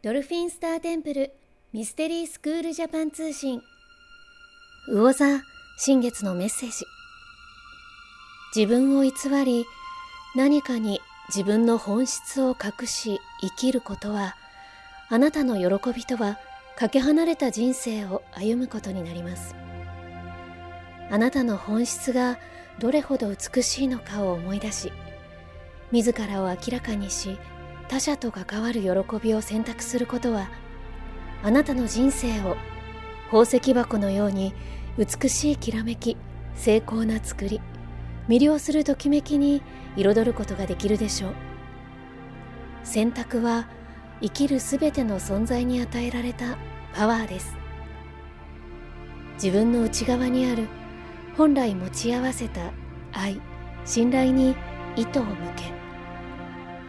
ドルフィンスターテンプルミステリースクールジャパン通信。魚座新月のメッセージ。自分を偽り何かに自分の本質を隠し生きることはあなたの喜びとはかけ離れた人生を歩むことになります。あなたの本質がどれほど美しいのかを思い出し自らを明らかにし他者と関わる喜びを選択することはあなたの人生を宝石箱のように美しいきらめき精巧な作り魅了するときめきに彩ることができるでしょう。選択は生きるすべての存在に与えられたパワーです。自分の内側にある本来持ち合わせた愛信頼に糸を向け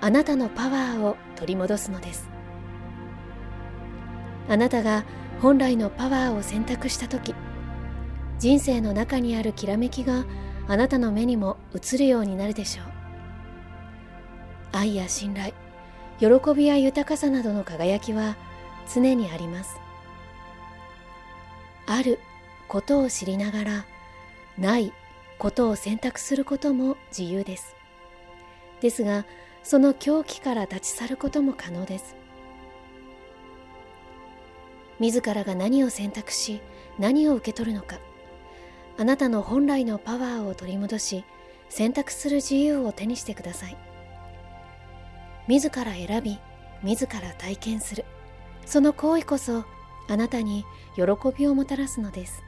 あなたのパワーを取り戻すのです。あなたが本来のパワーを選択した時人生の中にあるきらめきがあなたの目にも映るようになるでしょう。愛や信頼喜びや豊かさなどの輝きは常にあります。あることを知りながらないことを選択することも自由です。ですがその狂気から立ち去ることも可能です。自らが何を選択し何を受け取るのか。あなたの本来のパワーを取り戻し選択する自由を手にしてください。自ら選び自ら体験する。その行為こそあなたに喜びをもたらすのです。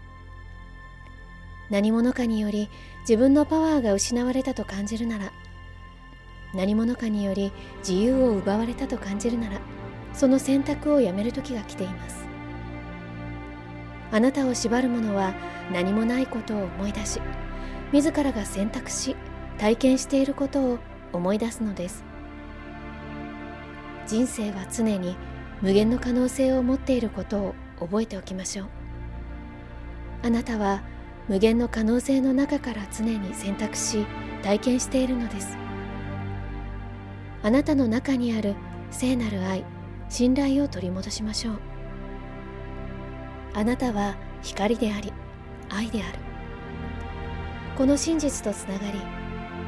何者かにより自分のパワーが失われたと感じるなら何者かにより自由を奪われたと感じるならその選択をやめる時が来ています。あなたを縛るものは何もないことを思い出し自らが選択し体験していることを思い出すのです。人生は常に無限の可能性を持っていることを覚えておきましょう。あなたは無限の可能性の中から常に選択し体験しているのです。あなたの中にある聖なる愛信頼を取り戻しましょう。あなたは光であり愛である。この真実とつながり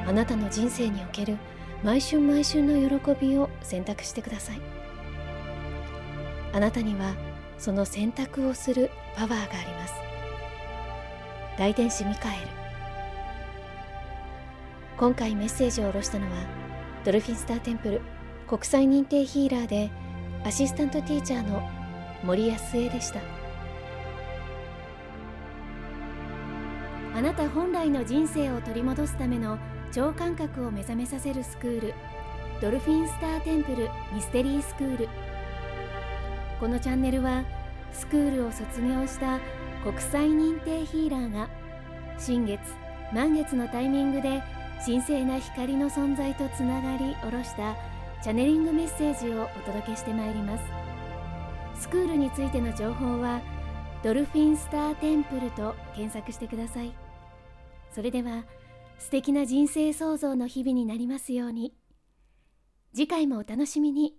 あなたの人生における毎春毎春の喜びを選択してください。あなたにはその選択をするパワーがあります。大天使ミカエル。今回メッセージを下ろしたのはドルフィンスターテンプル。国際認定ヒーラーでアシスタントティーチャーの森安江でした。あなた本来の人生を取り戻すための超感覚を目覚めさせるスクール。ドルフィンスターテンプルミステリースクール。このチャンネルはスクールを卒業した国際認定ヒーラーが新月満月のタイミングで神聖な光の存在とつながり下ろしたチャネリングメッセージをお届けしてまいります。スクールについての情報はドルフィンスターテンプルと検索してください。それでは素敵な人生創造の日々になりますように。次回もお楽しみに。